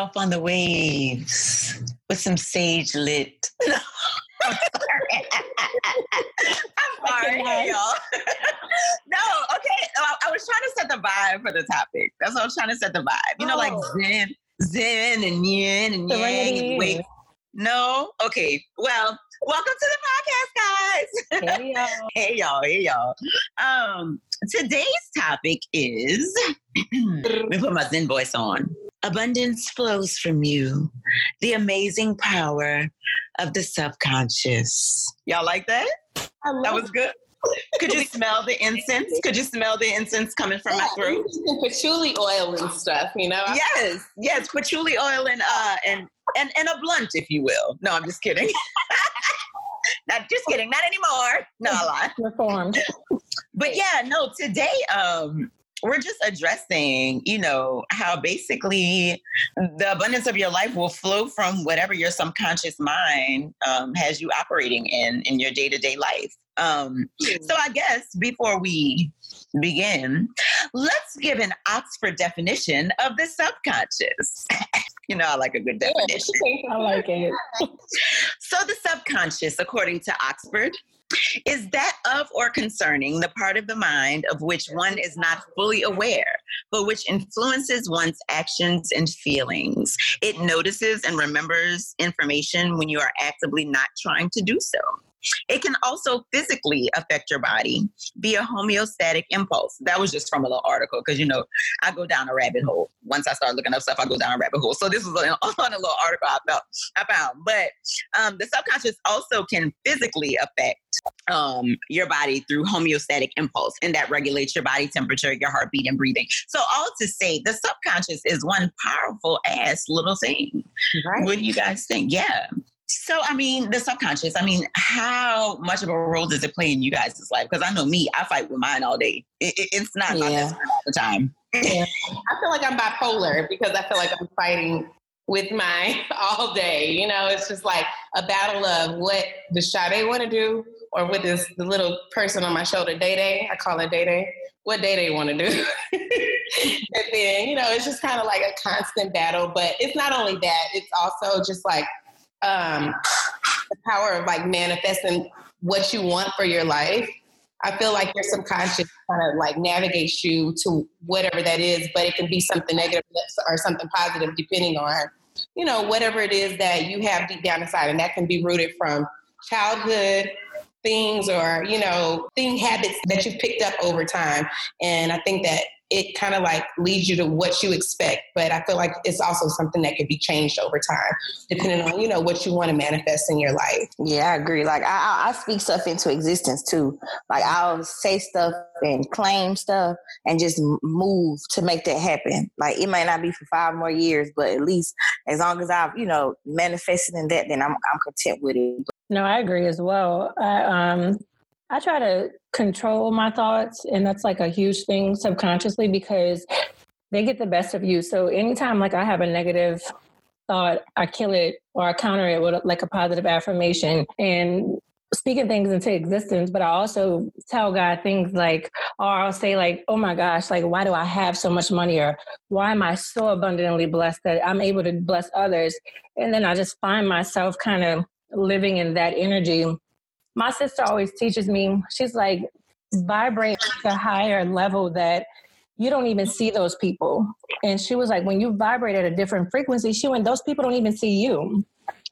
yourself on the waves with some sage lit. I'm sorry. I'm sorry, y'all. no, okay. I, I was trying to set the vibe for the topic. That's what I was trying to set the vibe. You know, like Oh. Zen, Zen and Yin and Yang and. No? Okay. Well, welcome to the podcast, guys. Hey, y'all. hey y'all, hey y'all. Um, today's topic is let me put my Zen voice on. Abundance flows from you. The amazing power of the subconscious. Y'all like that? I love That was good. Could you smell the incense? Could you smell the incense coming from my Yeah, throat? and patchouli oil and stuff, you know? Yes, yes, patchouli oil and uh and and and a blunt, if you will. No, I'm just kidding. Not just kidding. Not anymore. No, I lie. Reformed. But yeah, no, today um we're just addressing, you know, how basically the abundance of your life will flow from whatever your subconscious mind um, has you operating in in your day-to-day life. Um, so I guess before we begin, let's give an Oxford definition of the subconscious. you know, I like a good definition. I like it. So, the subconscious, according to Oxford, is that of or concerning the part of the mind of which one is not fully aware, but which influences one's actions and feelings. It notices and remembers information when you are actively not trying to do so. It can also physically affect your body via homeostatic impulse. That was just from a little article because you know I go down a rabbit hole. Once I start looking up stuff, I go down a rabbit hole. So this was on a little article I felt I found. But um, the subconscious also can physically affect um, your body through homeostatic impulse, and that regulates your body temperature, your heartbeat, and breathing. So all to say, the subconscious is one powerful ass little thing. Right. What do you guys think? Yeah. So, I mean, the subconscious, I mean, how much of a role does it play in you guys' life? Because I know me, I fight with mine all day. It, it- it's not my Yeah. best friend all the time. I feel like I'm bipolar because I feel like I'm fighting with mine all day. You know, it's just like a battle of what does Sade want to do or what does the little person on my shoulder, Day Day, I call her Day Day, what Day Day want to do. and then, you know, it's just kind of like a constant battle. But it's not only that, it's also just like um, the power of like manifesting what you want for your life. I feel like your subconscious kind of like navigates you to whatever that is, but it can be something negative or something positive depending on, you know, whatever it is that you have deep down inside. And that can be rooted from childhood things or, you know, thing habits that you've picked up over time. And I think that it kind of like leads you to what you expect. But I feel like it's also something that can be changed over time, depending on, you know, what you want to manifest in your life. Yeah, I agree. Like I, I, I speak stuff into existence too. Like I'll say stuff and claim stuff and just move to make that happen. Like it might not be for five more years, but at least as long as I've you know manifested in that, then I'm I'm content with it. No, I agree as well. I um I try to control my thoughts and that's like a huge thing subconsciously because they get the best of you. So anytime like I have a negative thought, I kill it or I counter it with like a positive affirmation and speaking things into existence, but I also tell God things like, or I'll say like, oh my gosh, like why do I have so much money or why am I so abundantly blessed that I'm able to bless others? And then I just find myself kind of living in that energy. My sister always teaches me, she's like, vibrate to a higher level that you don't even see those people. And she was like, when you vibrate at a different frequency, she went, those people don't even see you.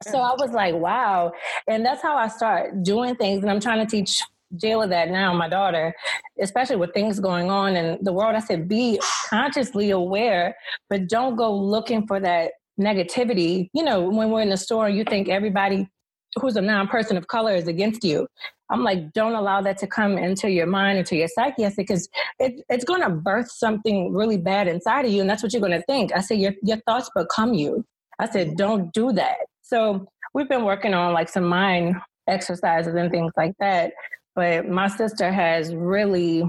So I was like, wow. And that's how I start doing things. And I'm trying to teach Jayla that now, my daughter, especially with things going on in the world. I said, be consciously aware, but don't go looking for that negativity. You know, when we're in the store you think everybody who's a non-person of color is against you. I'm like, don't allow that to come into your mind, into your psyche. I said, because it, it's going to birth something really bad inside of you, and that's what you're going to think. I said, your your thoughts become you. I said, don't do that. So we've been working on like some mind exercises and things like that. But my sister has really,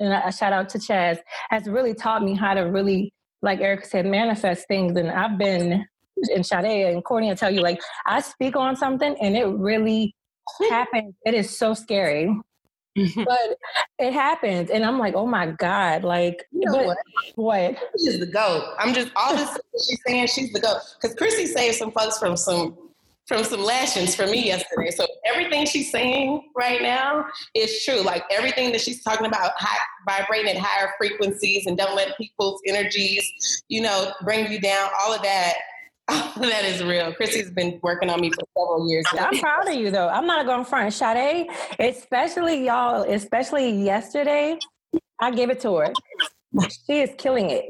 and a shout out to Chaz, has really taught me how to really, like Eric said, manifest things. And I've been, and Sade and Courtney will tell you, like, I speak on something and it really happens. It is so scary. but it happens, and I'm like, oh my god, like You know what? what? She's the goat. I'm just all this she's saying she's the goat. Because Chrissy saved some folks from some from some lashings for me yesterday. So everything she's saying right now is true. Like everything that she's talking about, high, vibrating at higher frequencies, and don't let people's energies, you know, bring you down. All of that. That is real. Chrissy's been working on me for several years. now. I'm proud of you though. I'm not going front. Sade, especially y'all, especially yesterday, I gave it to her. She is killing it.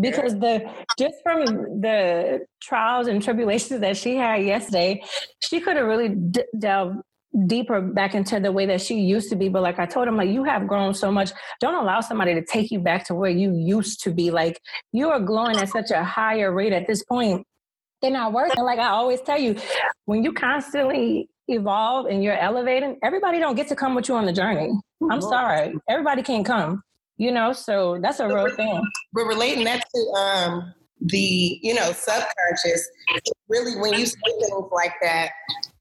Because the just from the trials and tribulations that she had yesterday, she could have really d- delved deeper back into the way that she used to be. But like I told him, like you have grown so much. Don't allow somebody to take you back to where you used to be. Like you are glowing at such a higher rate at this point. They're not working. Like I always tell you, when you constantly evolve and you're elevating, everybody don't get to come with you on the journey. I'm sorry. Everybody can't come. You know, so that's a real thing. but relating that to um, the you know subconscious really when you say things like that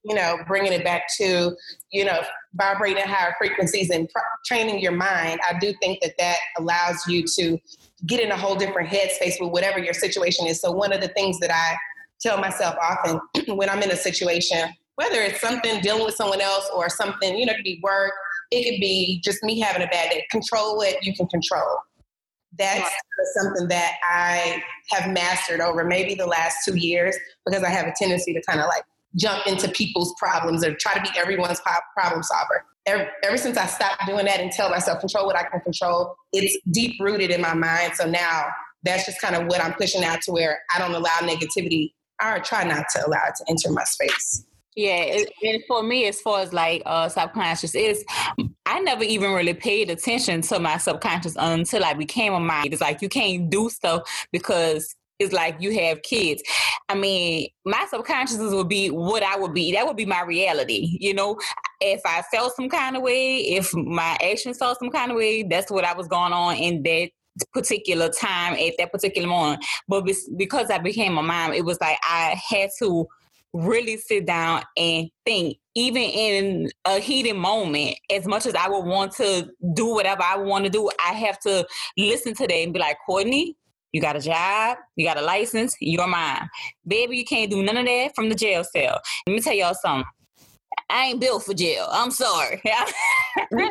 you know bringing it back to you know vibrating higher frequencies and pr- training your mind i do think that that allows you to get in a whole different headspace with whatever your situation is so one of the things that i tell myself often when i'm in a situation whether it's something dealing with someone else or something you know it could be work it could be just me having a bad day control what you can control that's something that I have mastered over maybe the last two years because I have a tendency to kind of like jump into people's problems or try to be everyone's problem solver. Ever, ever since I stopped doing that and tell myself control what I can control, it's deep rooted in my mind. So now that's just kind of what I'm pushing out to where I don't allow negativity or try not to allow it to enter my space. Yeah, and for me, as far as like uh, subconscious is, I never even really paid attention to my subconscious until I became a mind. It's like you can't do stuff because it's like you have kids. I mean, my subconsciousness would be what I would be. That would be my reality. You know, if I felt some kind of way, if my actions felt some kind of way, that's what I was going on in that particular time at that particular moment. But because I became a mom, it was like I had to really sit down and think even in a heated moment as much as i would want to do whatever i want to do i have to listen to that and be like courtney you got a job you got a license you're mine. Baby you can't do none of that from the jail cell. Let me tell y'all something. I ain't built for jail. I'm sorry mm.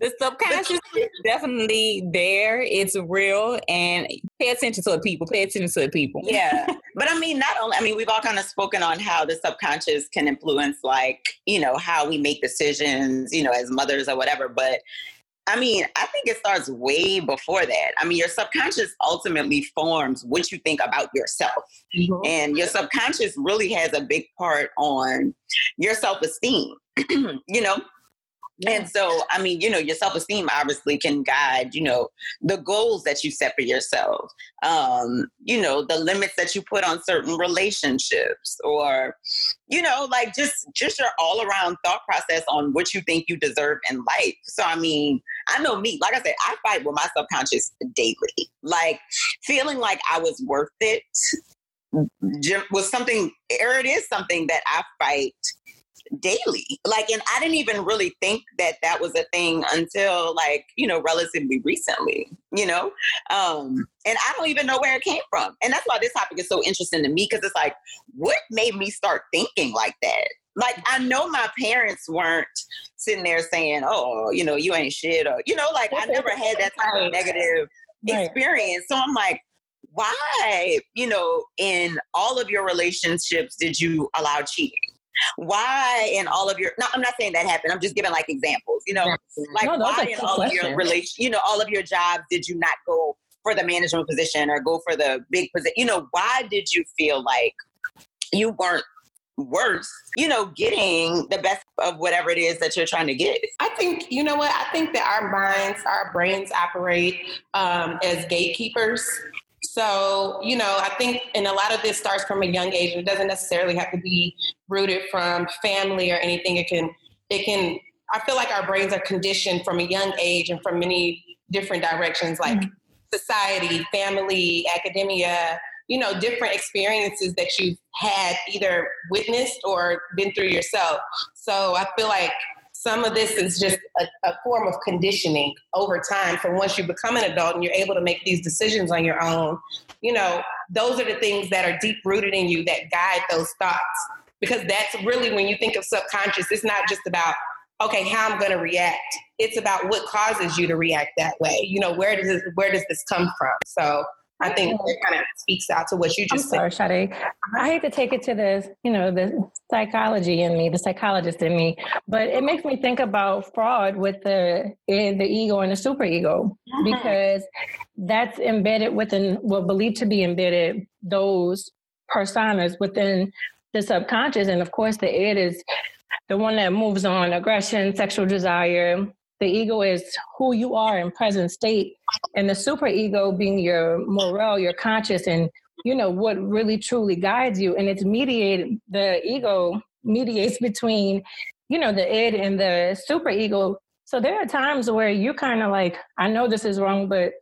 The subconscious is definitely there. It's real. And pay attention to the people. Pay attention to the people. Yeah. But i mean not only i mean we've all kind of spoken on how the subconscious can influence like you know how we make decisions you know as mothers or whatever. But i mean i think it starts way before that. I mean your subconscious ultimately forms what you think about yourself. Mm-hmm. And your subconscious really has a big part on your self-esteem. You know and so, I mean, you know, your self esteem obviously can guide, you know, the goals that you set for yourself, um, you know, the limits that you put on certain relationships, or, you know, like just just your all around thought process on what you think you deserve in life. So, I mean, I know me, like I said, I fight with my subconscious daily, like feeling like I was worth it was something, or it is something that I fight daily. Like and i didn't even really think that that was a thing until like you know relatively recently you know? Um and i don't even know where it came from. And that's why this topic is so interesting to me because it's like what made me start thinking like that? Like i know my parents weren't sitting there saying oh you know you ain't shit or you know like i never had that type of negative experience. So i'm like why you know in all of your relationships did you allow cheating why in all of your no i'm not saying that happened. I'm just giving like examples you know like No, why in good all of your relation you know all of your jobs did you not go for the management position or go for the big position you know why did you feel like you weren't worth you know getting the best of whatever it is that you're trying to get? I think you know what? I think that our minds, our brains operate um, as gatekeepers. So you know, I think, and a lot of this starts from a young age. and It doesn't necessarily have to be rooted from family or anything. It can, it can. I feel like our brains are conditioned from a young age and from many different directions, like mm-hmm. society, family, academia. You know, different experiences that you've had either witnessed or been through yourself. So I feel like some of this is just a, a, form of conditioning over time. So once you become an adult and you're able to make these decisions on your own, you know, those are the things that are deep rooted in you that guide those thoughts. Because that's really when you think of subconscious, it's not just about, okay, how I'm gonna react. It's about what causes you to react that way. You know, where does this, where does this come from? So I think it kind of speaks out to what you just I'm said. Sorry, Sade. I hate to take it to the, you know, the psychology in me, the psychologist in me, but it makes me think about Freud with the eh, the ego and the super ego mm-hmm. because that's embedded within, well, believed to be embedded those personas within the subconscious, and of course, the id is the one that moves on aggression, sexual desire, the ego is who you are in present state and the super ego being your morale your conscious and you know what really truly guides you. And it's mediated the ego mediates between you know the id and the super ego. So there are times where you kind of like i know this is wrong but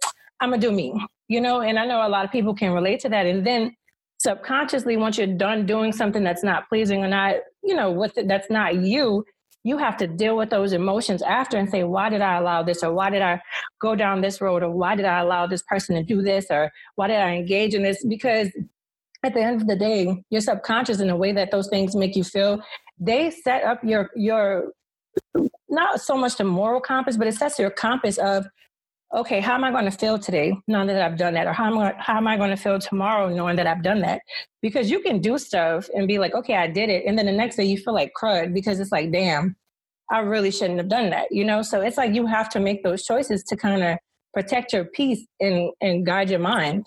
i'm gonna do me you know? And i know a lot of people can relate to that. And then subconsciously once you're done doing something that's not pleasing or not you know what that's not you you have to deal with those emotions after and say, why did I allow this? Or why did I go down this road? Or why did I allow this person to do this? Or why did I engage in this? Because at the end of the day, your subconscious and the way that those things make you feel, they set up your your not so much the moral compass, but it sets your compass of okay, how am I going to feel today knowing that I've done that? Or how am, I, how am I going to feel tomorrow knowing that I've done that? Because you can do stuff and be like, okay, I did it. And then the next day you feel like crud because it's like, damn, I really shouldn't have done that, you know? So it's like you have to make those choices to kind of protect your peace and, and guide your mind.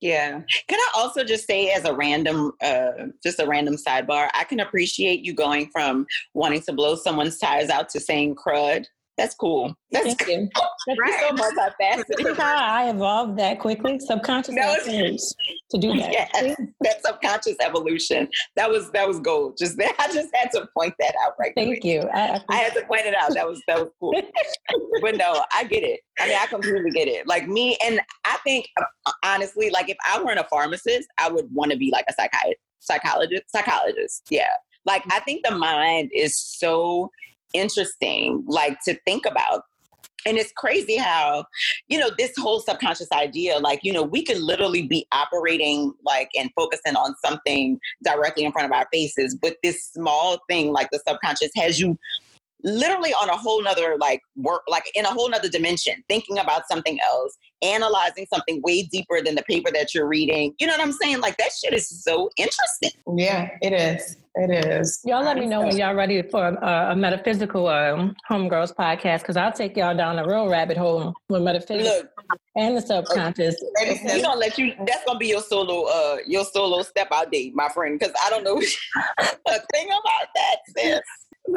Yeah. Can I also just say, as a random, uh, just a random sidebar, I can appreciate you going from wanting to blow someone's tires out to saying crud. That's cool. That's Thank you. That's right. so multifaceted. how I evolved that quickly. Subconscious no, to do that. Yes, that subconscious evolution. That was that was gold. Just that I just had to point that out right. Thank you. I, I, had to point it out. That was that was cool. but no, I get it. I mean, I completely get it. Like me, and I think uh, honestly, like if I weren't a pharmacist, I would want to be like a psychiatrist, psychologist. Psychologist, yeah. Like I think the mind is so interesting, like to think about. And it's crazy how, you know, this whole subconscious idea, like, you know, we could literally be operating like and focusing on something directly in front of our faces, but this small thing like the subconscious has you literally on a whole nother like work like in a whole nother dimension thinking about something else analyzing something way deeper than the paper that you're reading. You know what i'm saying? Like that shit is so interesting. Yeah it is. It is. Y'all let me know when y'all ready for a, a metaphysical um, homegirls podcast because i'll take y'all down a real rabbit hole with metaphysics Look, and the subconscious. Okay. we gonna let you that's gonna be your solo uh your solo step out date my friend because i don't know a thing about that sis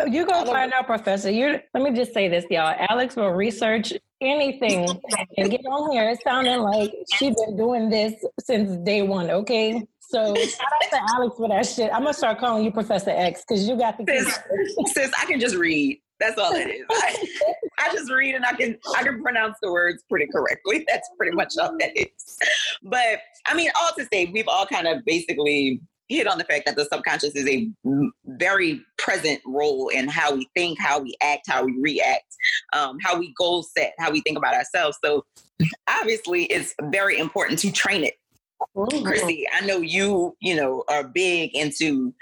you go find out, Professor. You let me just say this, y'all. Alex will research anything and get on here. It's sounding like she's been doing this since day one. Okay, so shout out to Alex for that shit. I'm gonna start calling you Professor X because you got the sis, sis, I can just read. That's all it is. I, I, just read and I can I can pronounce the words pretty correctly. That's pretty much all that is. But I mean, all to say, we've all kind of basically hit on the fact that the subconscious is a very present role in how we think, how we act, how we react, um, how we goal set, how we think about ourselves. So obviously, it's very important to train it. Mm-hmm. Chrissy, I know you, you know, are big into,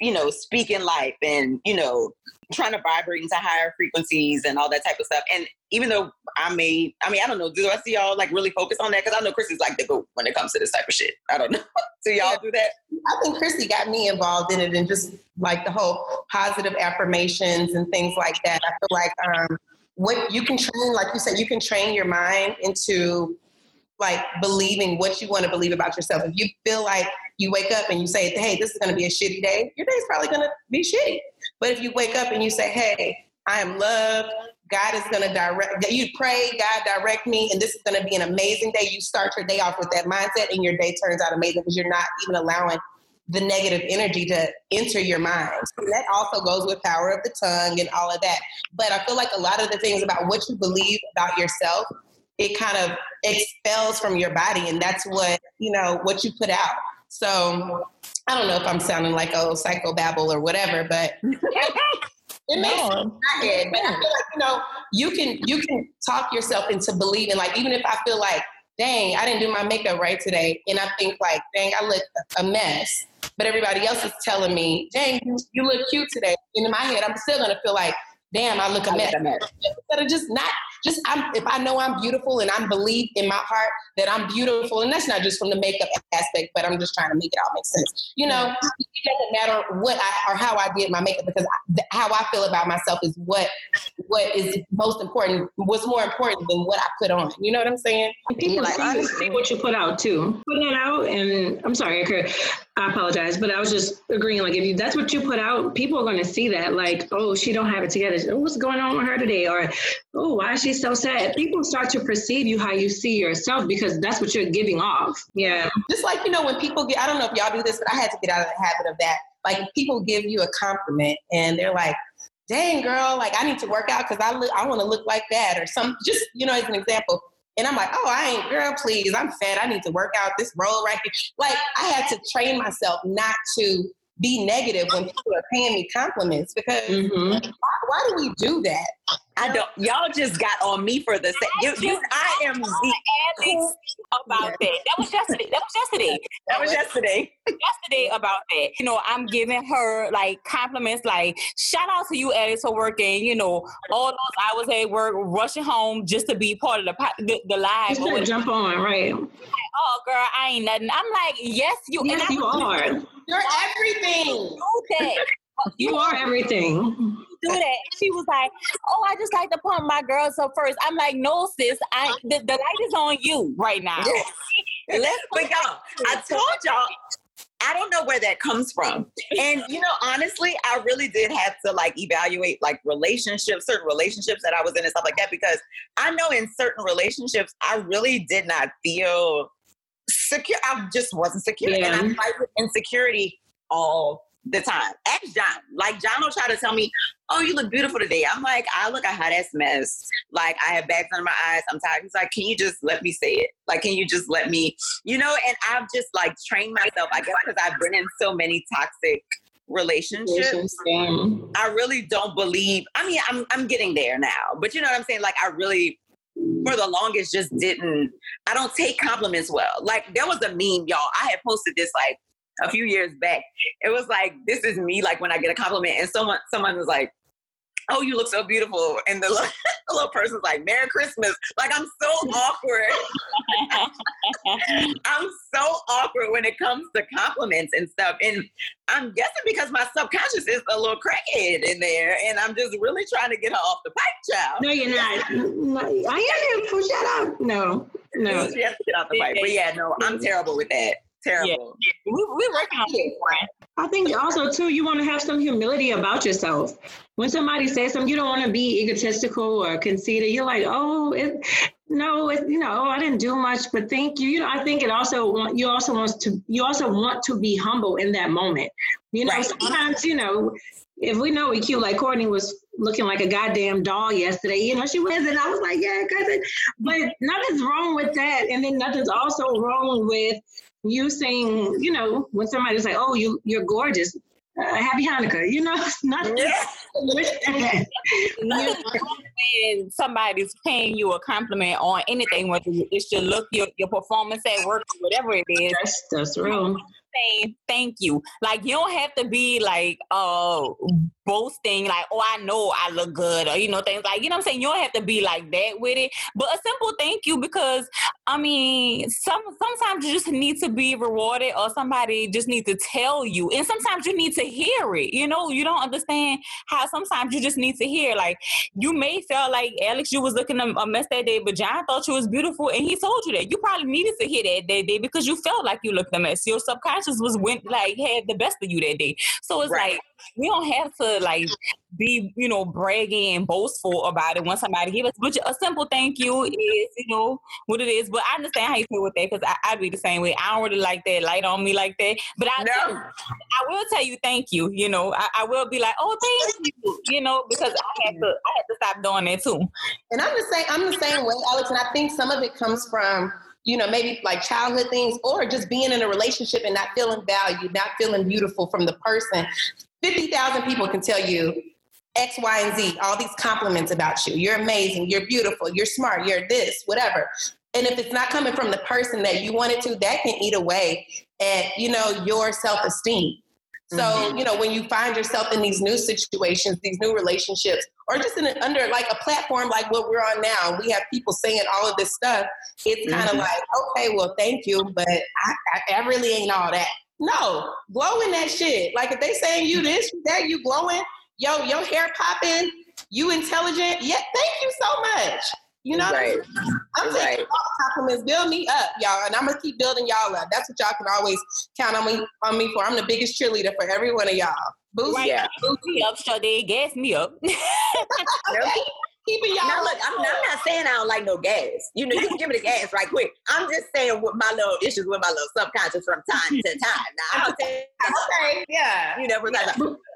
you know, speaking life and, you know, trying to vibrate into higher frequencies and all that type of stuff. And even though I may, I mean, I don't know, do I see y'all like really focus on that? Because I know Chrissy's like the goat when it comes to this type of shit. I don't know. do y'all yeah. do that? I think Chrissy got me involved in it and just like the whole positive affirmations and things like that. I feel like um, what you can train, like you said, you can train your mind into like believing what you want to believe about yourself. If you feel like you wake up and you say, hey, this is going to be a shitty day, your day's probably going to be shitty. But if you wake up and you say, hey, I am loved, God is going to direct, you pray, God direct me, and this is going to be an amazing day. You start your day off with that mindset, and your day turns out amazing because you're not even allowing the negative energy to enter your mind. So that also goes with power of the tongue and all of that. But I feel like a lot of the things about what you believe about yourself, it kind of expels from your body, and that's what you know what you put out. So I don't know if I'm sounding like oh psychobabble or whatever, but It makes no. sense my head, but I feel like you know you can you can talk yourself into believing. Like even if I feel like, dang, I didn't do my makeup right today, and I think like, dang, I look a mess, but everybody else is telling me, dang, you, you look cute today. And in my head, I'm still gonna feel like, damn, I look a mess. Instead of just not just I'm, if I know I'm beautiful and I believe in my heart that I'm beautiful, and that's not just from the makeup aspect, but I'm just trying to make it all make sense. You know, it doesn't matter what I or how I did my makeup because I, how I feel about myself is what what is most important. What's more important than what I put on? You know what I'm saying? People like, see, see what you put out too. Put it out, and I'm sorry, I apologize, but I was just agreeing. Like, if you that's what you put out, people are going to see that. Like, oh, she don't have it together. What's going on with her today? Or, oh, why is she so sad? People start to perceive you how you see yourself because that's what you're giving off. Yeah. Just like you know, when people get, I don't know if y'all do this, but I had to get out of the habit of that. Like, people give you a compliment and they're like, "Dang, girl, like I need to work out because I look, I want to look like that," or some. Just you know, as an example and I'm like, oh, I ain't, girl, please. I'm fat. I need to work out this roll right here. Like, I had to train myself not to be negative when people are paying me compliments because mm-hmm. why, why, do we do that? I don't. Y'all just got on me for the same. You, you, I am the Alex about that. That was yesterday. That was yesterday. That was yesterday. yesterday about that. You know, I'm giving her like compliments. Like shout out to you, Alex, for working. You know, all those hours at work, rushing home just to be part of the the, the live. Just to jump on, right? oh, girl, I ain't nothing. I'm like, yes, you. Yes, and you are. You're everything. Okay. You are everything. Do that. She was like, "Oh, I just like to pump my girls up first. I'm like, "No, sis. I the, the light is on you right now." Yes. Let's but y'all. I told y'all. I don't know where that comes from. And you know, honestly, I really did have to like evaluate like relationships, certain relationships that I was in and stuff like that, because I know in certain relationships, I really did not feel secure. I just wasn't secure. Yeah. And I fight with insecurity all the time. Ask John. Like John will try to tell me, "Oh, you look beautiful today." I'm like, "I look a hot ass mess. Like I have bags under my eyes. I'm tired." He's like, "Can you just let me say it? Like, can you just let me?" You know. And I've just like trained myself. I guess because I've been in so many toxic relationships. I really don't believe. I mean, I'm I'm getting there now, but you know what I'm saying. Like, I really for the longest just didn't I don't take compliments well. Like there was a meme, y'all. I had posted this like a few years back. It was like, this is me, like when I get a compliment, and someone someone was like, Oh, you look so beautiful. And the, little, the little person's like, Merry Christmas. Like I'm so awkward. I'm so awkward when it comes to compliments and stuff. And I'm guessing because my subconscious is a little crackhead in there, and I'm just really trying to get her off the pipe, child. No, you're not. I am. Shut up. No, no. She has to get off the pipe. But yeah, no, I'm terrible with that terrible. Yeah. We, we're working on it. I think also too, you want to have some humility about yourself. When somebody says something, you don't want to be egotistical or conceited. You're like, oh, it, no, it, you know, oh, I didn't do much, but thank you. You know, I think it also want you also wants to you also want to be humble in that moment. You know, right. sometimes you know if we know we cute, like Courtney was looking like a goddamn doll yesterday, you know, she was, and I was like, yeah, cousin. But nothing's wrong with that. And then nothing's also wrong with you saying, you know, when somebody's like, "Oh, you you're gorgeous," uh, happy Hanukkah. You know. Yeah. when somebody's paying you a compliment on anything, whether it's your look, your your performance at work, whatever it is. That's that's real saying thank you. Like you don't have to be like uh boasting like, oh I know I look good or you know, things like you know I'm saying? You don't have to be like that with it. But a simple thank you because I mean some sometimes you just need to be rewarded or somebody just needs to tell you. And sometimes you need to hear it. You know, you don't understand how sometimes you just need to hear like you may feel like Alex, you was looking a mess that day, but John thought you was beautiful and he told you that. You probably needed to hear that that day because you felt like you looked a mess. Your subconscious conscience was went like had the best of you that day. So it's right. like we don't have to like be, you know, bragging and boastful about it when somebody give us. But a simple thank you is, you know, what it is. But I understand how you feel with that because I'd be the same way. I don't really like that light on me like that. But I, no. I will tell you thank you. You know, I, I, will be like, oh, thank you. You know, because I had to, I had to stop doing that too. And I'm the same. I'm the same way, Alex. And I think some of it comes from you know, maybe like childhood things, or just being in a relationship and not feeling valued, not feeling beautiful from the person. 50,000 people can tell you X, Y, and Z, all these compliments about you. You're amazing, you're beautiful, you're smart, you're this, whatever. And if it's not coming from the person that you wanted to, that can eat away at, you know, your self-esteem. So, mm-hmm. you know, when you find yourself in these new situations, these new relationships, or just in, under like a platform like what we're on now, we have people saying all of this stuff, it's kind of mm-hmm. like, okay, well, thank you, but I, I, I really ain't all that. No, glowing that shit. Like if they saying you this, that, you glowing, yo, your hair popping, you intelligent. Yeah, thank you so much. You know, right. I'm taking right. all compliments. Build me up, y'all, and I'm gonna keep building y'all up. That's what y'all can always count on me on me for. I'm the biggest cheerleader for every one of y'all. Boost, right. yeah. boost me up, so they gas me up. keeping y'all. Now look, I'm, I'm, not saying I don't like no gas. You know, you can give me the gas right quick. I'm just saying with my little issues with my little subconscious from time to time. Now I don't say okay, yeah, you know, but,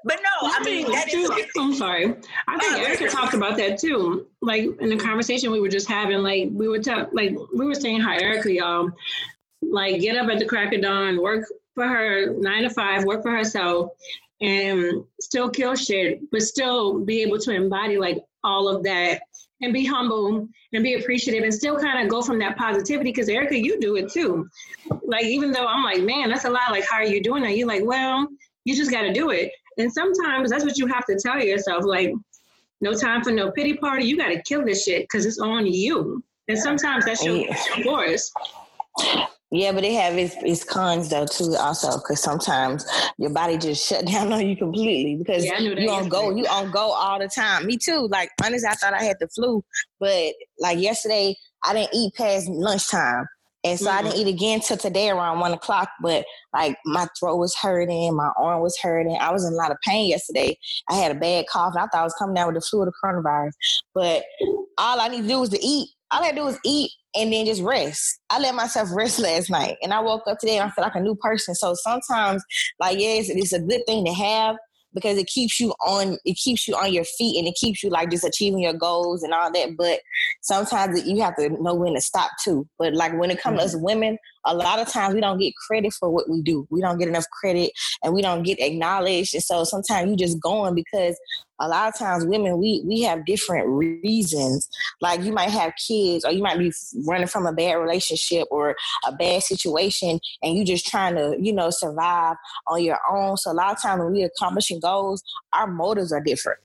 but no, I mean that is. I'm sorry. I think uh, Erica talked about that too. Like in the conversation we were just having, like we were talk, like we were saying how Erica, y'all, like get up at the crack of dawn, work for her nine to five, work for herself, and still kill shit, but still be able to embody like all of that and be humble and be appreciative and still kind of go from that positivity because Erica, you do it too. Like even though I'm like, man, that's a lot. Like, how are you doing that? You're like, well, you just got to do it. And sometimes that's what you have to tell yourself. Like, no time for no pity party. You got to kill this shit because it's on you. And sometimes that's your, your voice. Yeah, but it have its, its cons though too, also because sometimes your body just shut down on you completely because yeah, you on go, you on go all the time. Me too. Like honestly, I thought I had the flu, but like yesterday, I didn't eat past lunchtime, and so mm-hmm. I didn't eat again till today around one o'clock. But like my throat was hurting, my arm was hurting. I was in a lot of pain yesterday. I had a bad cough. I thought I was coming down with the flu or the coronavirus, but all I need to do was to eat. All I do is eat and then just rest. I let myself rest last night and I woke up today and I feel like a new person. So sometimes, like, yes, it's a good thing to have because it keeps you on it keeps you on your feet and it keeps you like just achieving your goals and all that but sometimes you have to know when to stop too but like when it comes mm-hmm. to us women a lot of times we don't get credit for what we do. We don't get enough credit and we don't get acknowledged. And so sometimes you just going because a lot of times women we we have different reasons. Like you might have kids or you might be running from a bad relationship or a bad situation and you just trying to you know survive on your own. So a lot of times when we accomplishing goals our motives are different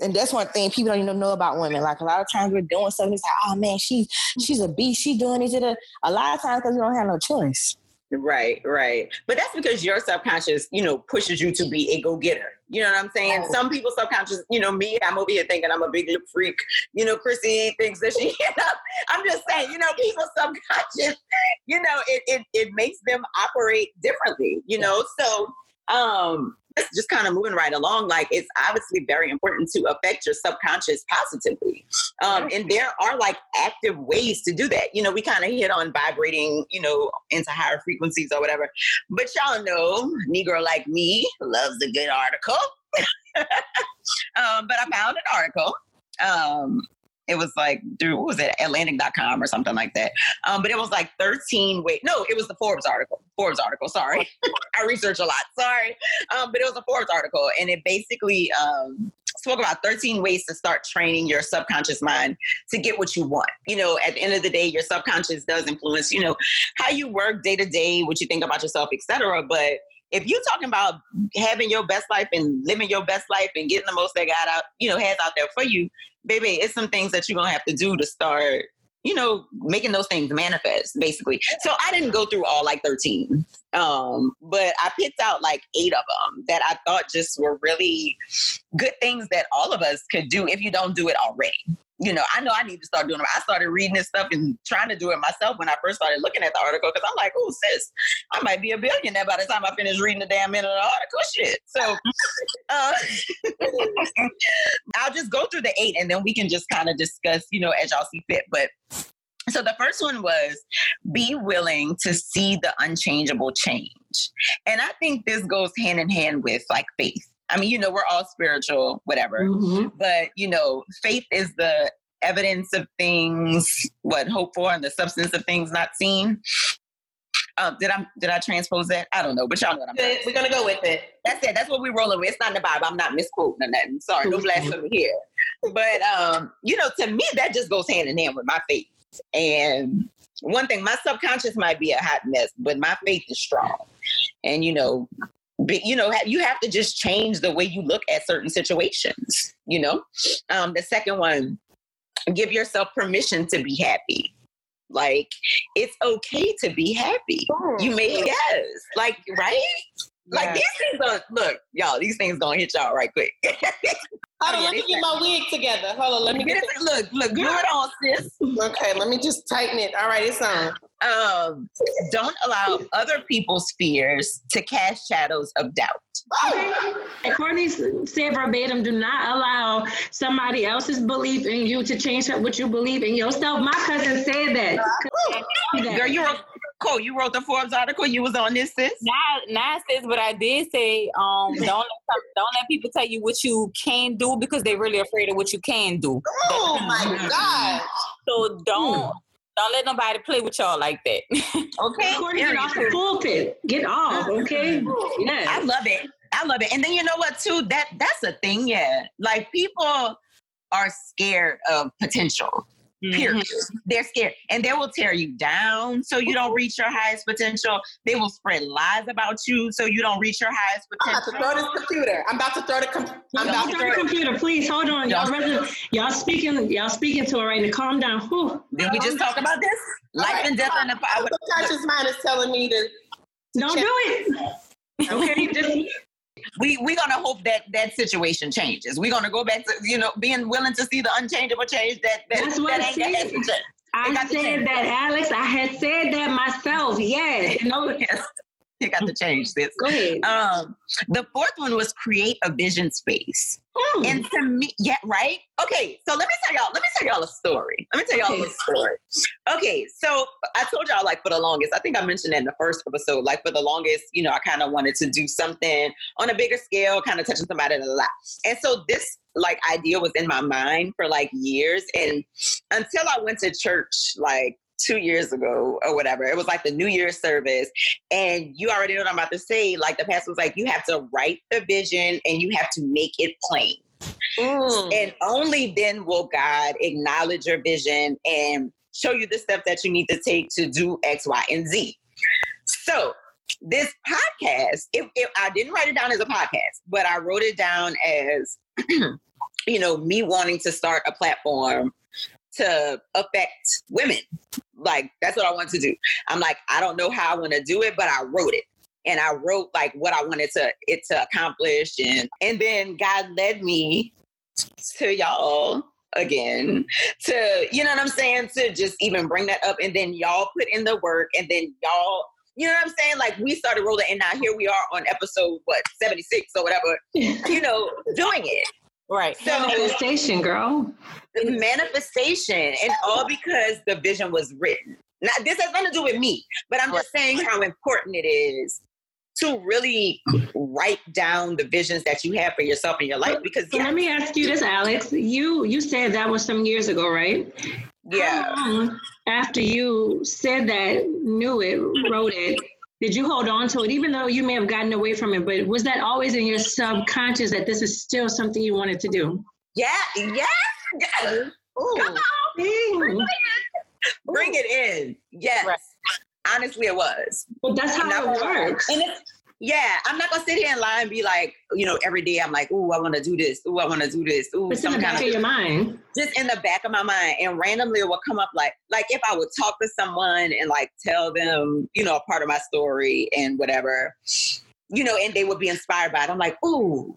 and that's one thing people don't even know about women. Like a lot of times we're doing something, it's like, oh man, she's she's a beast. She's doing it. A lot of times because we don't have no choice. Right, right. But that's because your subconscious, you know, pushes you to be a go-getter. You know what I'm saying? Oh. Some people subconscious, you know, me, I'm over here thinking I'm a big lip freak. You know, Chrissy thinks that she, you know, I'm just saying, you know, people subconscious, you know, it it, it makes them operate differently, you know. So um just kind of moving right along, like it's obviously very important to affect your subconscious positively. Um, and there are like active ways to do that. You know, we kind of hit on vibrating, you know, into higher frequencies or whatever. But y'all know, Negro like me loves a good article. um, but I found an article um, it was like through what was it? Atlantic.com or something like that. Um, but it was like 13 wait no it was the forbes article forbes article sorry. I research a lot sorry. Um, but it was a forbes article and it basically um, spoke about 13 ways to start training your subconscious mind to get what you want. You know at the end of the day your subconscious does influence you know how you work day to day what you think about yourself etc but if you're talking about having your best life and living your best life and getting the most that God out, you know, has out there for you, baby, it's some things that you're gonna have to do to start, you know, making those things manifest, basically. So I didn't go through all like 13. Um, but I picked out like eight of them that I thought just were really good things that all of us could do if you don't do it already you know, I know I need to start doing it. I started reading this stuff and trying to do it myself when I first started looking at the article because I'm like, oh, sis, I might be a billionaire by the time I finish reading the damn end of the article. Shit. So uh, I'll just go through the eight and then we can just kind of discuss, you know, as y'all see fit. But so the first one was be willing to see the unchangeable change. And I think this goes hand in hand with like faith. I mean, you know, we're all spiritual, whatever. Mm-hmm. But, you know, faith is the evidence of things, what hope for, and the substance of things not seen. Um, did I did I transpose that? I don't know, but y'all know what I'm saying. We're gonna go with it. That's it. That's what we're rolling with. It's not in the Bible. I'm not misquoting or nothing. Sorry, no blasphemy here. But um, you know, to me, that just goes hand in hand with my faith. And one thing, my subconscious might be a hot mess, but my faith is strong. And you know, be, you know, you have to just change the way you look at certain situations. You know, um, the second one, give yourself permission to be happy. Like it's okay to be happy. You may yes, like right. Like these things are look, y'all. These things gonna hit y'all right quick. Hold on, let me get my wig together. Hold on, let me get it. Look, look, glue it on, sis. Okay, let me just tighten it. All right, it's on. Um, don't allow other people's fears to cast shadows of doubt. Oh. Courtney said verbatim, do not allow somebody else's belief in you to change what you believe in yourself. My cousin said that. Girl, you wrote Cole, you wrote the Forbes article. You was on this, sis. Not, not sis, but I did say, um, don't let don't let people tell you what you can do because they're really afraid of what you can do. Oh my god! So don't. Don't let nobody play with y'all like that. okay. Get off the pulpit. Get off. Okay. Yeah. I love it. I love it. And then you know what too? That that's a thing, yeah. Like people are scared of potential. Period. Mm-hmm. They're scared. And they will tear you down so you don't reach your highest potential. They will spread lies about you so you don't reach your highest potential. I'm about to throw this computer. I'm about to throw the, com- I'm about to throw the computer. Please hold on. Y'all, y'all, y'all speaking y'all speaking to her right now. Calm down. Whew. Did we just talk about this? Life right. and death in the power. Subconscious mind is telling me to, to don't check. do it. Okay, just we we're gonna hope that that situation changes. We're gonna go back to you know being willing to see the unchangeable change. That, that that's what that ain't I said that, Alex. I had said that myself. Yes. No. yes. You got to change this. Go ahead. Um, the fourth one was create a vision space. Mm. And to me, yeah, right? Okay, so let me tell y'all, let me tell y'all a story. Let me tell y'all okay. a story. Okay, so I told y'all like for the longest, I think I mentioned that in the first episode, like for the longest, you know, I kind of wanted to do something on a bigger scale, kind of touching somebody a lot. And so this like idea was in my mind for like years. And until I went to church like two years ago or whatever. It was like the New Year's service. And you already know what I'm about to say. Like the pastor was like, you have to write the vision and you have to make it plain. Mm. And only then will God acknowledge your vision and show you the steps that you need to take to do X, Y, and Z. So this podcast, if, if I didn't write it down as a podcast, but I wrote it down as, you know, me wanting to start a platform to affect women. Like that's what I want to do. I'm like, I don't know how I want to do it, but I wrote it. And I wrote like what I wanted to it to accomplish. And and then God led me to y'all again to you know what I'm saying to just even bring that up and then y'all put in the work and then y'all you know what I'm saying? Like we started rolling and now here we are on episode what 76 or whatever, you know, doing it. Right. So manifestation, girl. The manifestation, and all because the vision was written. Now, this has nothing to do with me, but I'm just saying how important it is to really write down the visions that you have for yourself in your life. Because so let me ask you this, Alex. You you said that was some years ago, right? Yeah. after you said that, knew it, wrote it, did you hold on to it even though you may have gotten away from it but was that always in your subconscious that this is still something you wanted to do? Yeah yeah, yeah. Come on. Bring, it Bring it in. Yes. Right. honestly it was. But that's how it works. And it's, yeah, I'm not gonna sit here and lie and be like, you know, every day I'm like, ooh, I want to do this. Ooh, I want to do this. Ooh, it's in the back of your mind. Just in the back of my mind, and randomly it will come up like, like if I would talk to someone and like tell them, you know, a part of my story and whatever, you know, and they would be inspired by it. I'm like, ooh,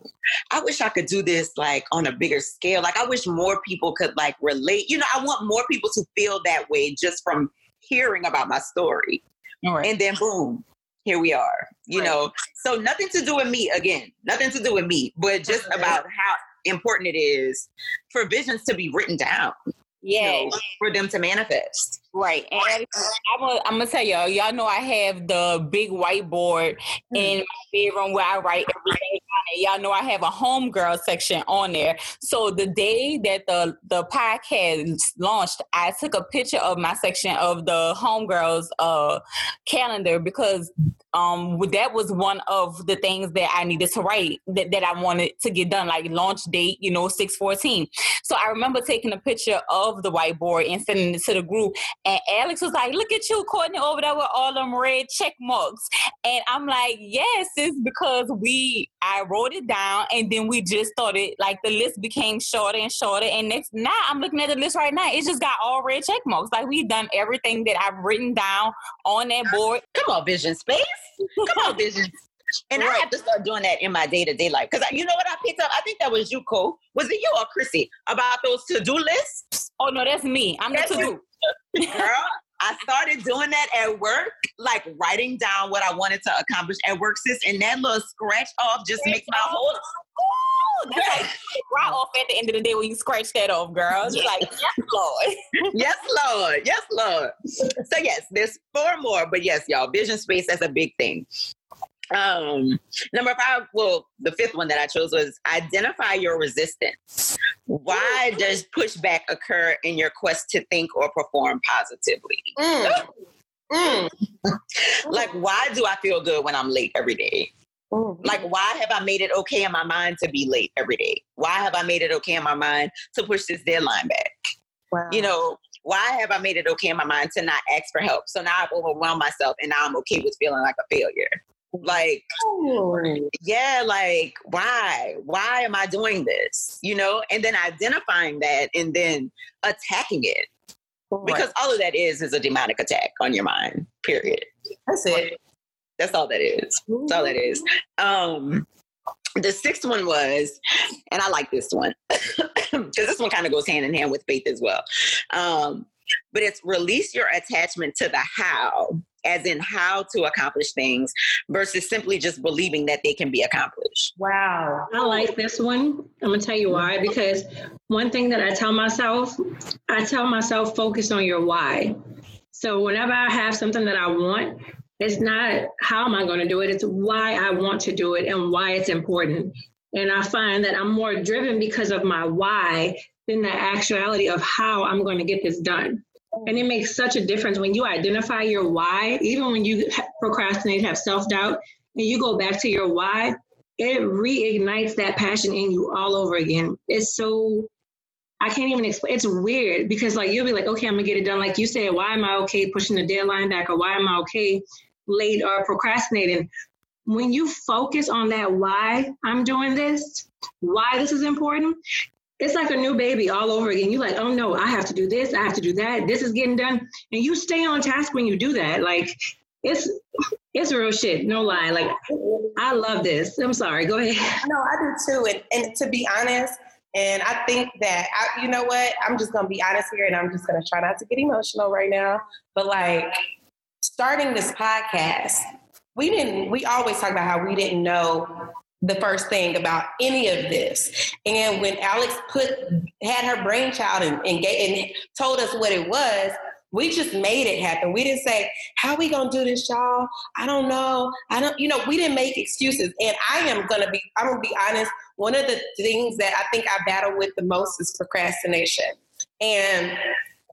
I wish I could do this like on a bigger scale. Like I wish more people could like relate. You know, I want more people to feel that way just from hearing about my story. Right. And then boom, here we are you right. know? So nothing to do with me again nothing to do with me but just about how important it is for visions to be written down yeah you know, for them to manifest Right. And I'm gonna, tell y'all, y'all know I have the big whiteboard Mm. in my bedroom where I write everything. Y'all know I have a homegirl section on there. So the day that the the podcast launched, I took a picture of my section of the homegirls uh calendar because um that was one of the things that I needed to write that, that I wanted to get done, like launch date, you know, 614. So I remember taking a picture of the whiteboard and sending it to the group. And Alex was like, look at you, Courtney, over there with all them red check marks. And I'm like, yes, it's because we I wrote it down and then we just started like the list became shorter and shorter. And next now I'm looking at the list right now. It's just got all red check marks. Like we've done everything that I've written down on that board. Come on, Vision Space. Come on, Vision. And I have to start doing that in my day to day life. Because you know what I picked up? I think that was you, Cole. Was it you or Chrissy about those to do lists? Oh no, that's me. I'm the to do. Girl, I started doing that at work, like writing down what I wanted to accomplish at work, sis. And that little scratch off just makes my whole. Ooh, that's like right off at the end of the day when you scratch that off, girl. It's like, yes, Lord. yes, Lord. Yes, Lord. So yes, there's four more, but yes, y'all, vision space, that's a big thing. Um, number five, well, the fifth one that I chose was identify your resistance. Why does pushback occur in your quest to think or perform positively? Mm. Mm. Like, why do I feel good when I'm late every day? Mm. Like, why have I made it okay in my mind to be late every day? Why have I made it okay in my mind to push this deadline back? Wow. You know, why have I made it okay in my mind to not ask for help? So now I've overwhelmed myself and now I'm okay with feeling like a failure. Like, yeah, like, why? Why am I doing this? You know, and then identifying that and then attacking it. Because all of that is is a demonic attack on your mind, period. that's it. That's all that is. That's all that is. Um, the sixth one was, and I like this one because this one kind of goes hand in hand with faith as well. Um, but it's release your attachment to the how, as in how to accomplish things, versus simply just believing that they can be accomplished. Wow. I like this one. I'm gonna tell you why. Because one thing that I tell myself, I tell myself focus on your why. So whenever I have something that I want, it's not how am I going to do it. It's why I want to do it and why it's important. And I find that I'm more driven because of my why than the actuality of how I'm going to get this done. And it makes such a difference when you identify your why, even when you procrastinate, have self doubt, and you go back to your why, it reignites that passion in you all over again. It's so I can't even explain. It's weird because like you'll be like, okay, I'm gonna get it done. Like you said, why am I okay pushing the deadline back, or why am I okay late or procrastinating? When you focus on that why I'm doing this, why this is important, it's like a new baby all over again. You're like, oh no, I have to do this, I have to do that. This is getting done, and you stay on task when you do that. Like it's it's real shit. No lie. Like I love this. I'm sorry. Go ahead. No, I do too. And, and to be honest, and I think that, I, you know what, I'm just to be honest here and I'm just to try not to get emotional right now. But like starting this podcast, we didn't, we always talk about how we didn't know the first thing about any of this. And when Alex put, had her brainchild and, and, gave, and told us what it was, we just made it happen. We didn't say, how we gonna do this, y'all? I don't know. I don't, you know, we didn't make excuses. And I am gonna be, I'm gonna be honest, one of the things that I think I battle with the most is procrastination. And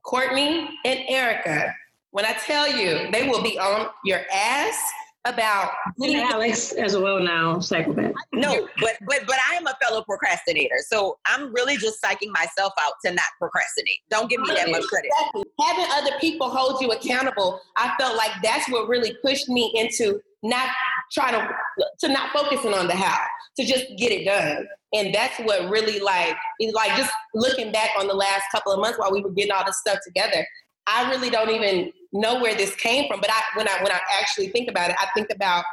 Courtney and Erica, when I tell you, they will be on your ass about And Alex as well now, psychopath. No, but but but I am a fellow procrastinator, so I'm really just psyching myself out to not procrastinate. Don't give me that much credit. Exactly. Having other people hold you accountable, I felt like that's what really pushed me into not trying to to not focusing on the how, to just get it done. And that's what really like is like just looking back on the last couple of months while we were getting all this stuff together. I really don't even know where this came from, but I when I when I actually think about it, I think about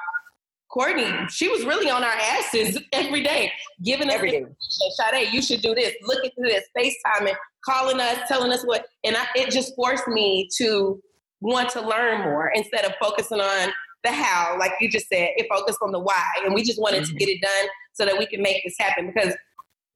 Courtney. She was really on our asses every day, giving us Every day. Sade, you should do this. Look into this, FaceTiming, calling us, telling us what, and I, it just forced me to want to learn more instead of focusing on the how, like you just said. It focused on the why, and we just wanted to Mhm. get it done so that we can make this happen. Because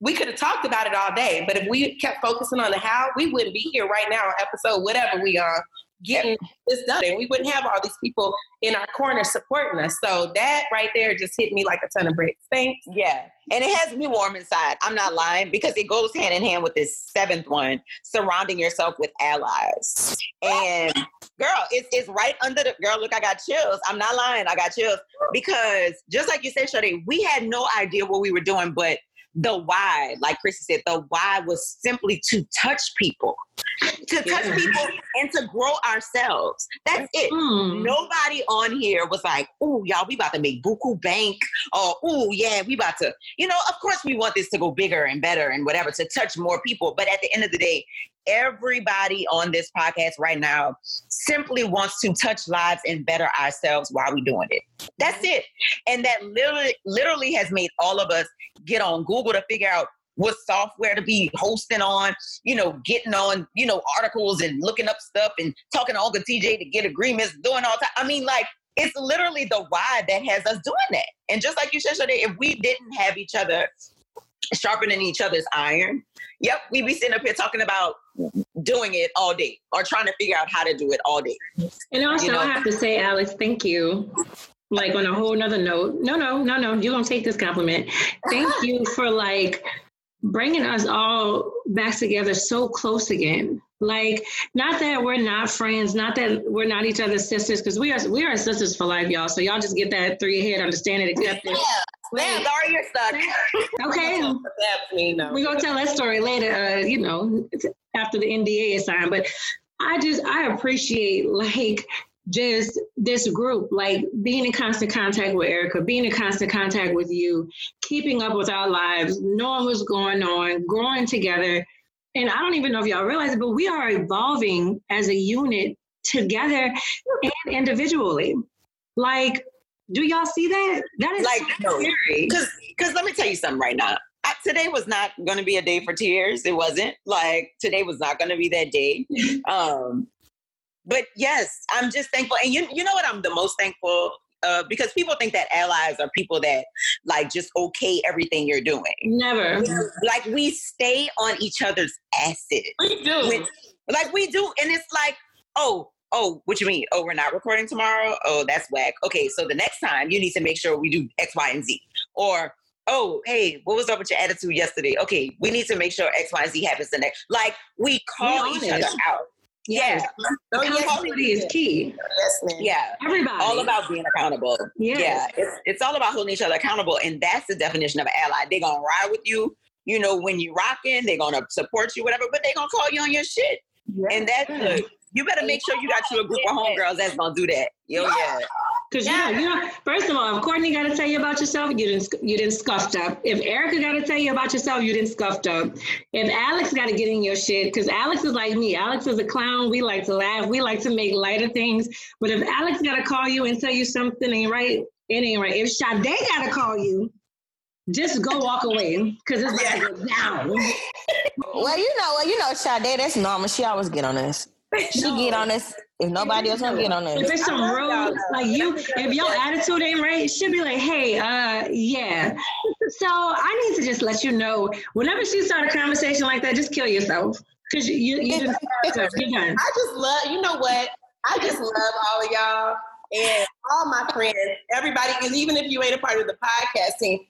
we could have talked about it all day, but if we kept focusing on the how, we wouldn't be here right now episode whatever we are getting this done. And we wouldn't have all these people in our corner supporting us. So that right there just hit me like a ton of bricks. Thanks. Yeah. And it has me warm inside. I'm not lying because it goes hand in hand with this seventh one, surrounding yourself with allies. And girl, it's, it's right under the girl. Look, I got chills. I'm not lying. I got chills because just like you said, Sade, we had no idea what we were doing, but the why, like Chrissy said, the why was simply to touch people, to touch Yeah. people and to grow ourselves. That's it. Hmm. Nobody on here was like, "Ooh, y'all, we about to make buku bank," or "Ooh, yeah, we about to." You know, of course, we want this to go bigger and better and whatever to touch more people. But at the end of the day, everybody on this podcast right now simply wants to touch lives and better ourselves while we're doing it. That's it. And that literally, literally has made all of us get on Google to figure out what software to be hosting on, you know, getting on, you know, articles and looking up stuff and talking to Olga TJ to get agreements, doing all that. I mean, like, it's literally the why that has us doing that. And just like you said, Sade, if we didn't have each other sharpening each other's iron, yep, we'd be sitting up here talking about doing it all day or trying to figure out how to do it all day. And also, You know- I have to say, Alex, thank you. Like on a whole nother note, no, no, no, no, you don't take this compliment. Thank you for like bringing us all back together so close again. Like, not that we're not friends, not that we're not each other's sisters, because we are we are sisters for life, y'all. So y'all just get that through your head, understand it, accept it. Man, sorry you're stuck. Okay, me, no. we're gonna tell that story later, uh, you know, after the NDA is signed. But I just I appreciate like just this group, like being in constant contact with Erica, being in constant contact with you, keeping up with our lives, knowing what's going on, growing together. And I don't even know if y'all realize it, but we are evolving as a unit together and individually. Like, do y'all see that? That is Like, so scary. Because because let me tell you something right now. I, today was not going to be a day for tears. It wasn't. Like today was not going to be that day. Um, but yes, I'm just thankful. And you you know what I'm the most thankful uh, because people think that allies are people that like just okay everything you're doing. Never. Like we stay on each other's asses. We do. When- like we do, and it's like, oh, oh, what you mean? Oh, we're not recording tomorrow? Oh, that's whack. Okay, so the next time you need to make sure we do X, Y, and Z. Or, oh, hey, what was up with your attitude yesterday? Okay, we need to make sure X, Y, and Z happens the next. Like we call We each other out. Yeah. Oh, yes, Accountability is key. yes. Yeah. Everybody. All about being accountable. Yes. Yeah. It's, it's all about holding each other accountable. And that's the definition of an ally. They're going to ride with you. You know, when you're rocking, they're going to support you, whatever, but they're going to call you on your shit. And that's good. You better make sure you got you a group of homegirls that's gonna do that. Yo, yeah. Because you know, you know, first of all, if Courtney got to tell you about yourself, you didn't you didn't scuffed up. If Erica got to tell you about yourself, you didn't scuffed up. If Alex got to get in your shit, because Alex is like me. Alex is a clown. We like to laugh. We like to make light of things. But if Alex got to call you and tell you something ain't right, it ain't right. If Sade got to call you, just go walk away because it's about to go down. Well, you know, well, you know, Sade, that's normal. She always get on us. She get on this. if nobody else gonna get on this, If it's some rude, like you, if your attitude ain't right, she'll be like, "Hey, uh, yeah." So I need to just let you know. Whenever she start a conversation like that, just kill yourself because you you, you just you're done. I just love, you know what? I just love all of y'all and all my friends, everybody, because even if you ain't a part of the podcast team,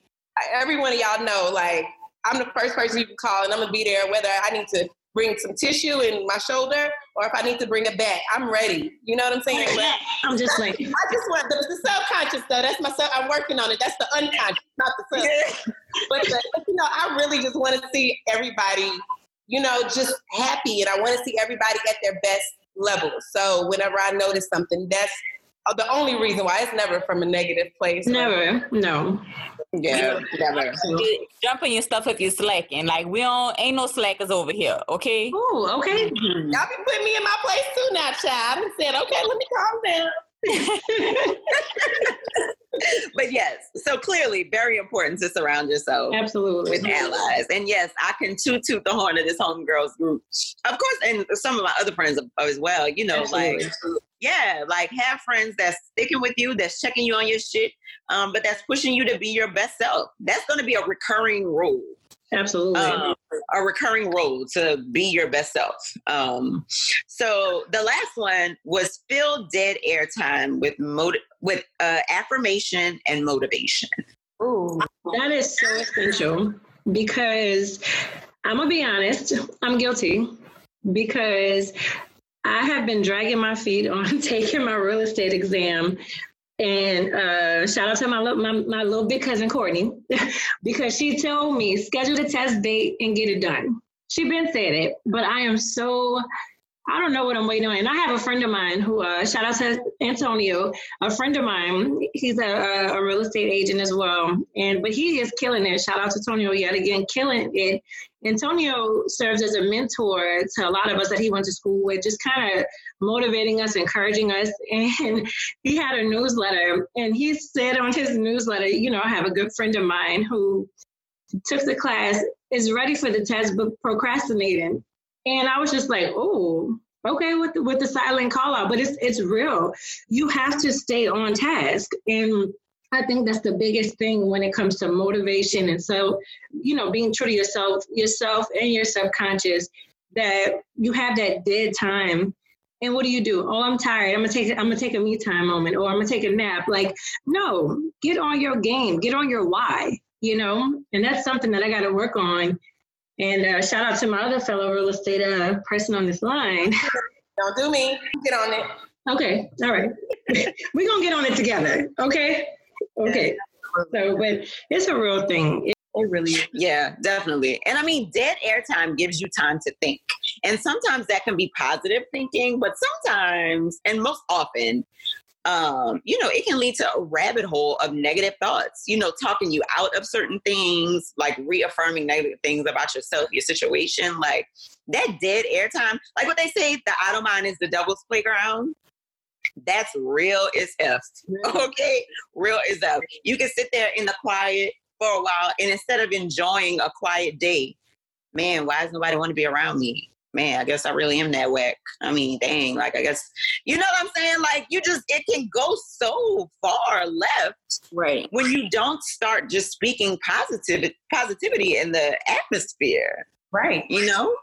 every one of y'all know, like, I'm the first person you can call and I'm gonna be there whether I need to bring some tissue in my shoulder or if I need to bring it back, I'm ready. You know what I'm saying? But I'm just like, I just want the, the subconscious though. That's my sub. I'm working on it. That's the unconscious, not the sub. but, the, but you know, I really just want to see everybody, you know, just happy, and I want to see everybody at their best level. So whenever I notice something, that's Uh, the only reason why. It's never from a negative place. never, no. Yeah, never. You Jump your stuff if you're slacking. Like we don't ain't no slackers over here, okay? Oh, okay. Mm-hmm. Y'all be putting me in my place too now, child. I said, okay, let me calm down. But yes, so clearly very important to surround yourself Absolutely. with allies. And yes, I can toot toot the horn of this homegirls group. Of course, and some of my other friends as well, you know, like yeah, like have friends that's sticking with you, that's checking you on your shit, um, but that's pushing you to be your best self. That's gonna be a recurring role. Absolutely. Um, a recurring role to be your best self. Um, so the last one was fill dead air time with moti- with uh, affirmation and motivation. Ooh. That is so essential because I'm gonna be honest, I'm guilty because I have been dragging my feet on taking my real estate exam. And uh, shout out to my, my my little big cousin Courtney because she told me schedule the test date and get it done. She been said it, but I am so I don't know what I'm waiting on. And I have a friend of mine who, uh, shout out to Antonio, a friend of mine. He's a, a, real estate agent as well. And, but he is killing it. Shout out to Antonio yet again, killing it. Antonio serves as a mentor to a lot of us that he went to school with, just kind of motivating us, encouraging us. And he had a newsletter and he said on his newsletter, you know, I have a good friend of mine who took the class, is ready for the test, but procrastinating. And I was just like, oh, okay, with the, with the silent call out, but it's it's real. You have to stay on task, and I think that's the biggest thing when it comes to motivation. And so, you know, being true to yourself, yourself and your subconscious, that you have that dead time. And what do you do? Oh, I'm tired. I'm gonna take I'm gonna take a me time moment, or I'm gonna take a nap. Like, no, get on your game. Get on your why. You know, and that's something that I got to work on and uh, shout out to my other fellow real estate uh, person on this line. Don't do me. Get on it. Okay. All right. We're going to get on it together. Okay. Okay. So, but it's a real thing. It, it really is. Yeah, definitely. And I mean, dead airtime gives you time to think. And sometimes that can be positive thinking, but sometimes, and most often, um, you know, it can lead to a rabbit hole of negative thoughts, you know, talking you out of certain things, like reaffirming negative things about yourself, your situation, like that dead airtime, like what they say, the idle mind is the devil's playground. That's real as F. Okay. Real as F. You can sit there in the quiet for a while and instead of enjoying a quiet day, man, why does nobody want to be around me? man, I guess I really am that whack. I mean, dang, like I guess you know what I'm saying? Like you just it can go so far left. Right. When you don't start just speaking positivity positivity in the atmosphere. Right. You know?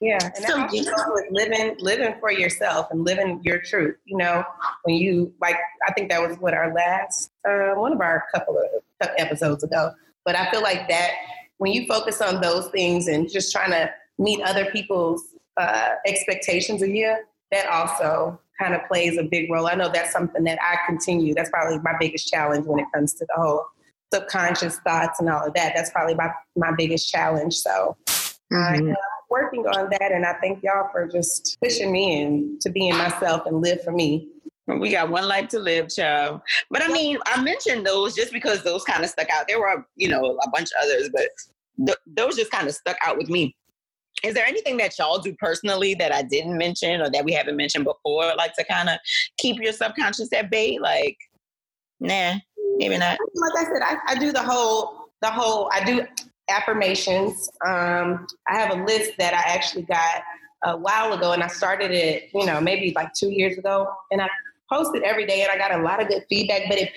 Yeah. And so, know, with living living for yourself and living your truth. You know, when you like I think that was what our last uh, one of our couple of episodes ago. But I feel like that when you focus on those things and just trying to meet other people's uh, expectations of you, that also kind of plays a big role. I know that's something that I continue. That's probably my biggest challenge when it comes to the whole subconscious thoughts and all of that. That's probably my, my biggest challenge. So mm-hmm. I'm working on that. And I thank y'all for just pushing me in to being myself and live for me. We got one life to live, child. But I mean, I mentioned those just because those kind of stuck out. There were, you know, a bunch of others, but th- those just kind of stuck out with me is there anything that y'all do personally that I didn't mention or that we haven't mentioned before, like to kind of keep your subconscious at bay? Like, nah, maybe not. Like I said, I, I do the whole, the whole, I do affirmations. Um, I have a list that I actually got a while ago and I started it, you know, maybe like two years ago and I posted every day and I got a lot of good feedback, but it,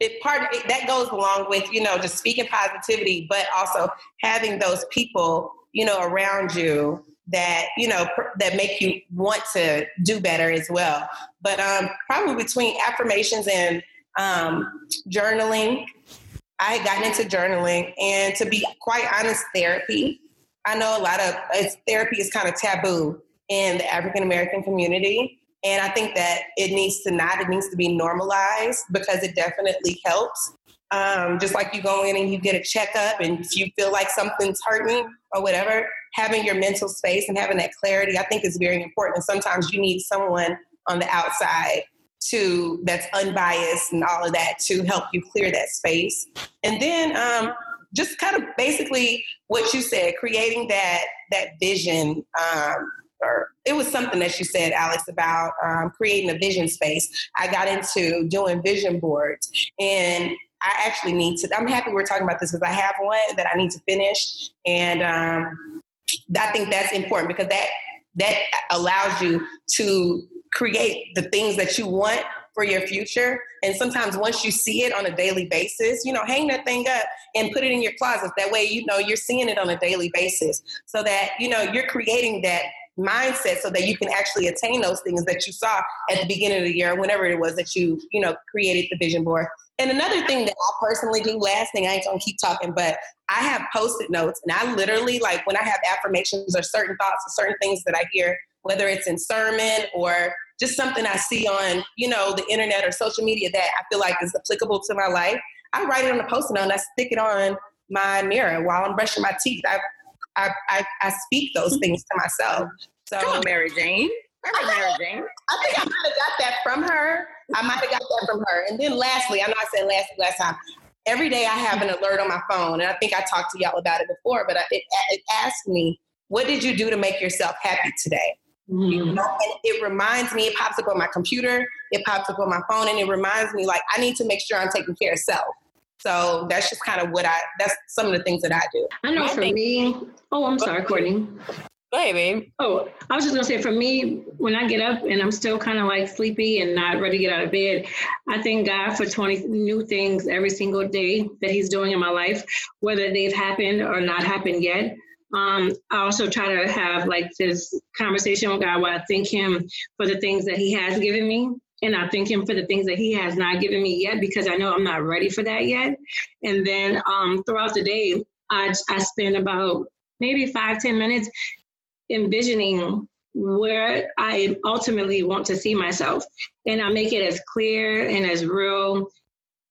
it part it, that goes along with, you know, just speaking positivity, but also having those people you know, around you that you know pr- that make you want to do better as well. But um, probably between affirmations and um, journaling, I had gotten into journaling, and to be quite honest, therapy. I know a lot of therapy is kind of taboo in the African American community. And I think that it needs to not, it needs to be normalized because it definitely helps. Um, just like you go in and you get a checkup, and if you feel like something's hurting or whatever, having your mental space and having that clarity, I think is very important. And sometimes you need someone on the outside to that's unbiased and all of that to help you clear that space. And then um, just kind of basically what you said, creating that that vision. Um, or it was something that you said, Alex, about um, creating a vision space. I got into doing vision boards, and I actually need to. I'm happy we're talking about this because I have one that I need to finish, and um, I think that's important because that that allows you to create the things that you want for your future. And sometimes once you see it on a daily basis, you know, hang that thing up and put it in your closet. That way, you know, you're seeing it on a daily basis so that, you know, you're creating that mindset so that you can actually attain those things that you saw at the beginning of the year, whenever it was that you, you know, created the vision board. And another thing that I personally do, last thing, I ain't gonna keep talking, but I have post-it notes and I literally like when I have affirmations or certain thoughts or certain things that I hear, whether it's in sermon or just something I see on, you know, the internet or social media that I feel like is applicable to my life, I write it on a post-it note and I stick it on my mirror while I'm brushing my teeth. I I, I, I speak those things to myself. So Come on, Mary Jane. Remember Mary Jane? I think I might have got that from her. I might have got that from her. And then lastly, I know I said last last time. Every day I have an alert on my phone, and I think I talked to y'all about it before. But it, it asks me, "What did you do to make yourself happy today?" Mm-hmm. And it reminds me. It pops up on my computer. It pops up on my phone, and it reminds me like I need to make sure I'm taking care of self. So that's just kind of what I. That's some of the things that I do. I know for me. Oh, I'm sorry, Courtney. Oh, I was just gonna say for me, when I get up and I'm still kind of like sleepy and not ready to get out of bed, I thank God for 20 new things every single day that He's doing in my life, whether they've happened or not happened yet. Um, I also try to have like this conversation with God where I thank Him for the things that He has given me. And I thank him for the things that he has not given me yet because I know I'm not ready for that yet. And then um, throughout the day, I, I spend about maybe five ten minutes envisioning where I ultimately want to see myself. And I make it as clear and as real.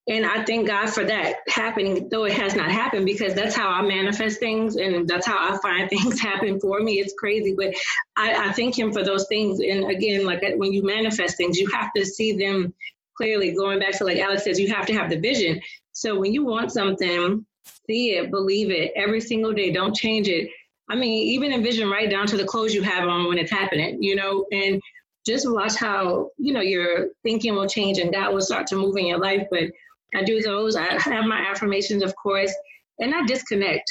And I thank God for that happening, though it has not happened, because that's how I manifest things and that's how I find things happen for me. It's crazy, but I, I thank Him for those things. And again, like when you manifest things, you have to see them clearly. Going back to like Alex says, you have to have the vision. So when you want something, see it, believe it every single day. Don't change it I mean, even envision right down to the clothes you have on when it's happening, you know, and just watch how, you know, your thinking will change and God will start to move in your life. But I do those. I have my affirmations, of course, and I disconnect.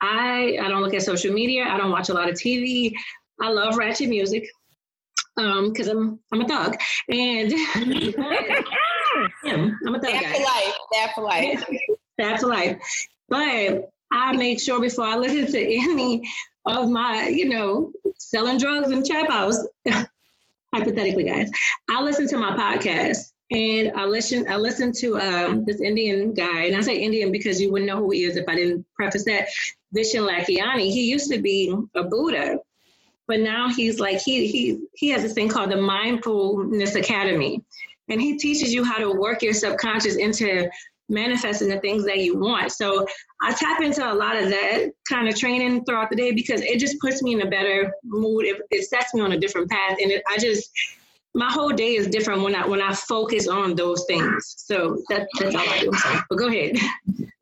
I I don't look at social media. I don't watch a lot of TV. I love ratchet music um because I'm I'm a thug and yeah, I'm a thug that for life. That for life. That's life. But I make sure before I listen to any of my, you know, selling drugs in trap house, hypothetically, guys, I listen to my podcast and I listen. I listen to um, this Indian guy, and I say Indian because you wouldn't know who he is if I didn't preface that. Vishen Lakhiani. He used to be a Buddha, but now he's like he he he has this thing called the Mindfulness Academy, and he teaches you how to work your subconscious into manifesting the things that you want. So I tap into a lot of that kind of training throughout the day because it just puts me in a better mood. It, it sets me on a different path, and it, I just my whole day is different when I when I focus on those things. So that, that's all I do. But go ahead.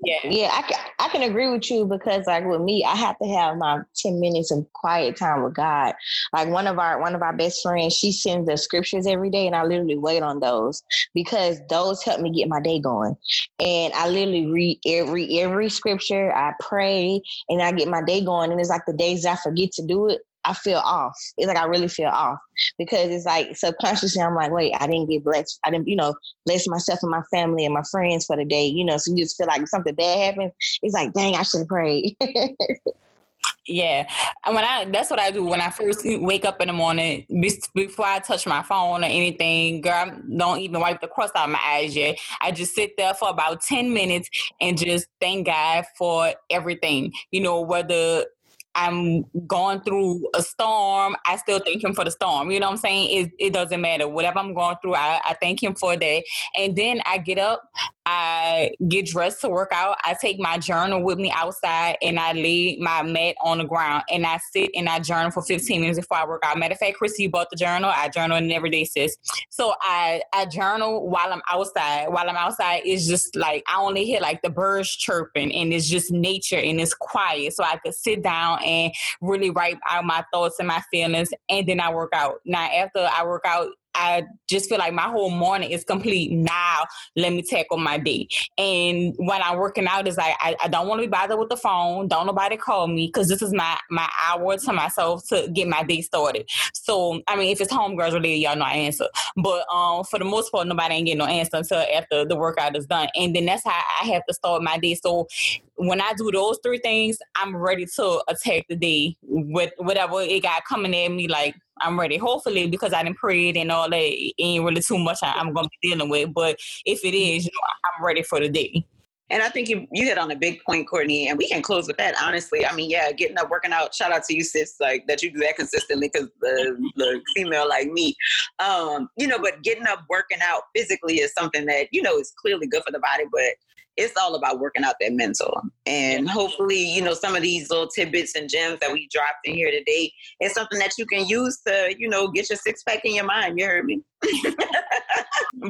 Yeah, yeah, I can, I can agree with you because like with me, I have to have my ten minutes of quiet time with God. Like one of our one of our best friends, she sends the scriptures every day, and I literally wait on those because those help me get my day going. And I literally read every every scripture. I pray, and I get my day going. And it's like the days I forget to do it, I feel off. It's like I really feel off because it's like subconsciously I'm like, wait, I didn't get blessed. I didn't, you know, bless myself and my family and my friends for the day. You know, so you just feel like something bad happens. It's like, dang, I should have prayed. yeah, and when I that's what I do when I first wake up in the morning before I touch my phone or anything. Girl, I don't even wipe the crust out of my eyes yet. I just sit there for about ten minutes and just thank God for everything. You know, whether I'm going through a storm, I still thank him for the storm. You know what I'm saying? It, it doesn't matter. Whatever I'm going through, I, I thank him for that. And then I get up, I get dressed to work out. I take my journal with me outside and I lay my mat on the ground and I sit and I journal for 15 minutes before I work out. Matter of fact, Chrissy, you bought the journal. I journal and every day, sis. So I, I journal while I'm outside. While I'm outside, it's just like I only hear like the birds chirping and it's just nature and it's quiet. So I could sit down and really write out my thoughts and my feelings and then I work out. Now, after I work out, I just feel like my whole morning is complete now. Let me tackle my day. And when I'm working out, is like I, I don't want to be bothered with the phone. Don't nobody call me because this is my my hour to myself to get my day started. So I mean, if it's homegirls related, y'all know I answer. But um, for the most part, nobody ain't getting no answer until after the workout is done. And then that's how I have to start my day. So when I do those three things, I'm ready to attack the day with whatever it got coming at me. Like I'm ready. Hopefully, because I didn't pray it and all that, it ain't really too much I, am gonna be dealing with. But if it is, you know, I'm ready for the day. And I think you you hit on a big point, Courtney, and we can close with that. Honestly, I mean, yeah, getting up, working out. Shout out to you, sis, like that you do that consistently because the the female like me, um, you know. But getting up, working out physically is something that you know is clearly good for the body, but it's all about working out that mental. And hopefully, you know, some of these little tidbits and gems that we dropped in here today is something that you can use to, you know, get your six pack in your mind. You heard me?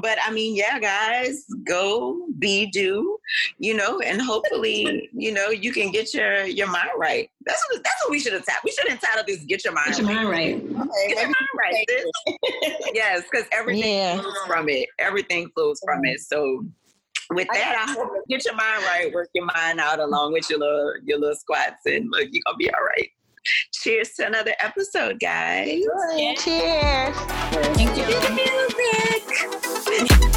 but I mean, yeah, guys, go be do, you know, and hopefully, you know, you can get your your mind right. That's what that's what we should have We should entitle this "Get Your Mind Get Your Mind Right." Okay, get your mind right. yes, because everything yeah. flows from it. Everything flows from it. So with that, I hope you get your mind right, work your mind out along with your little your little squats, and look, you're gonna be all right. Cheers to another episode, guys. Cheers. Thank you. Music.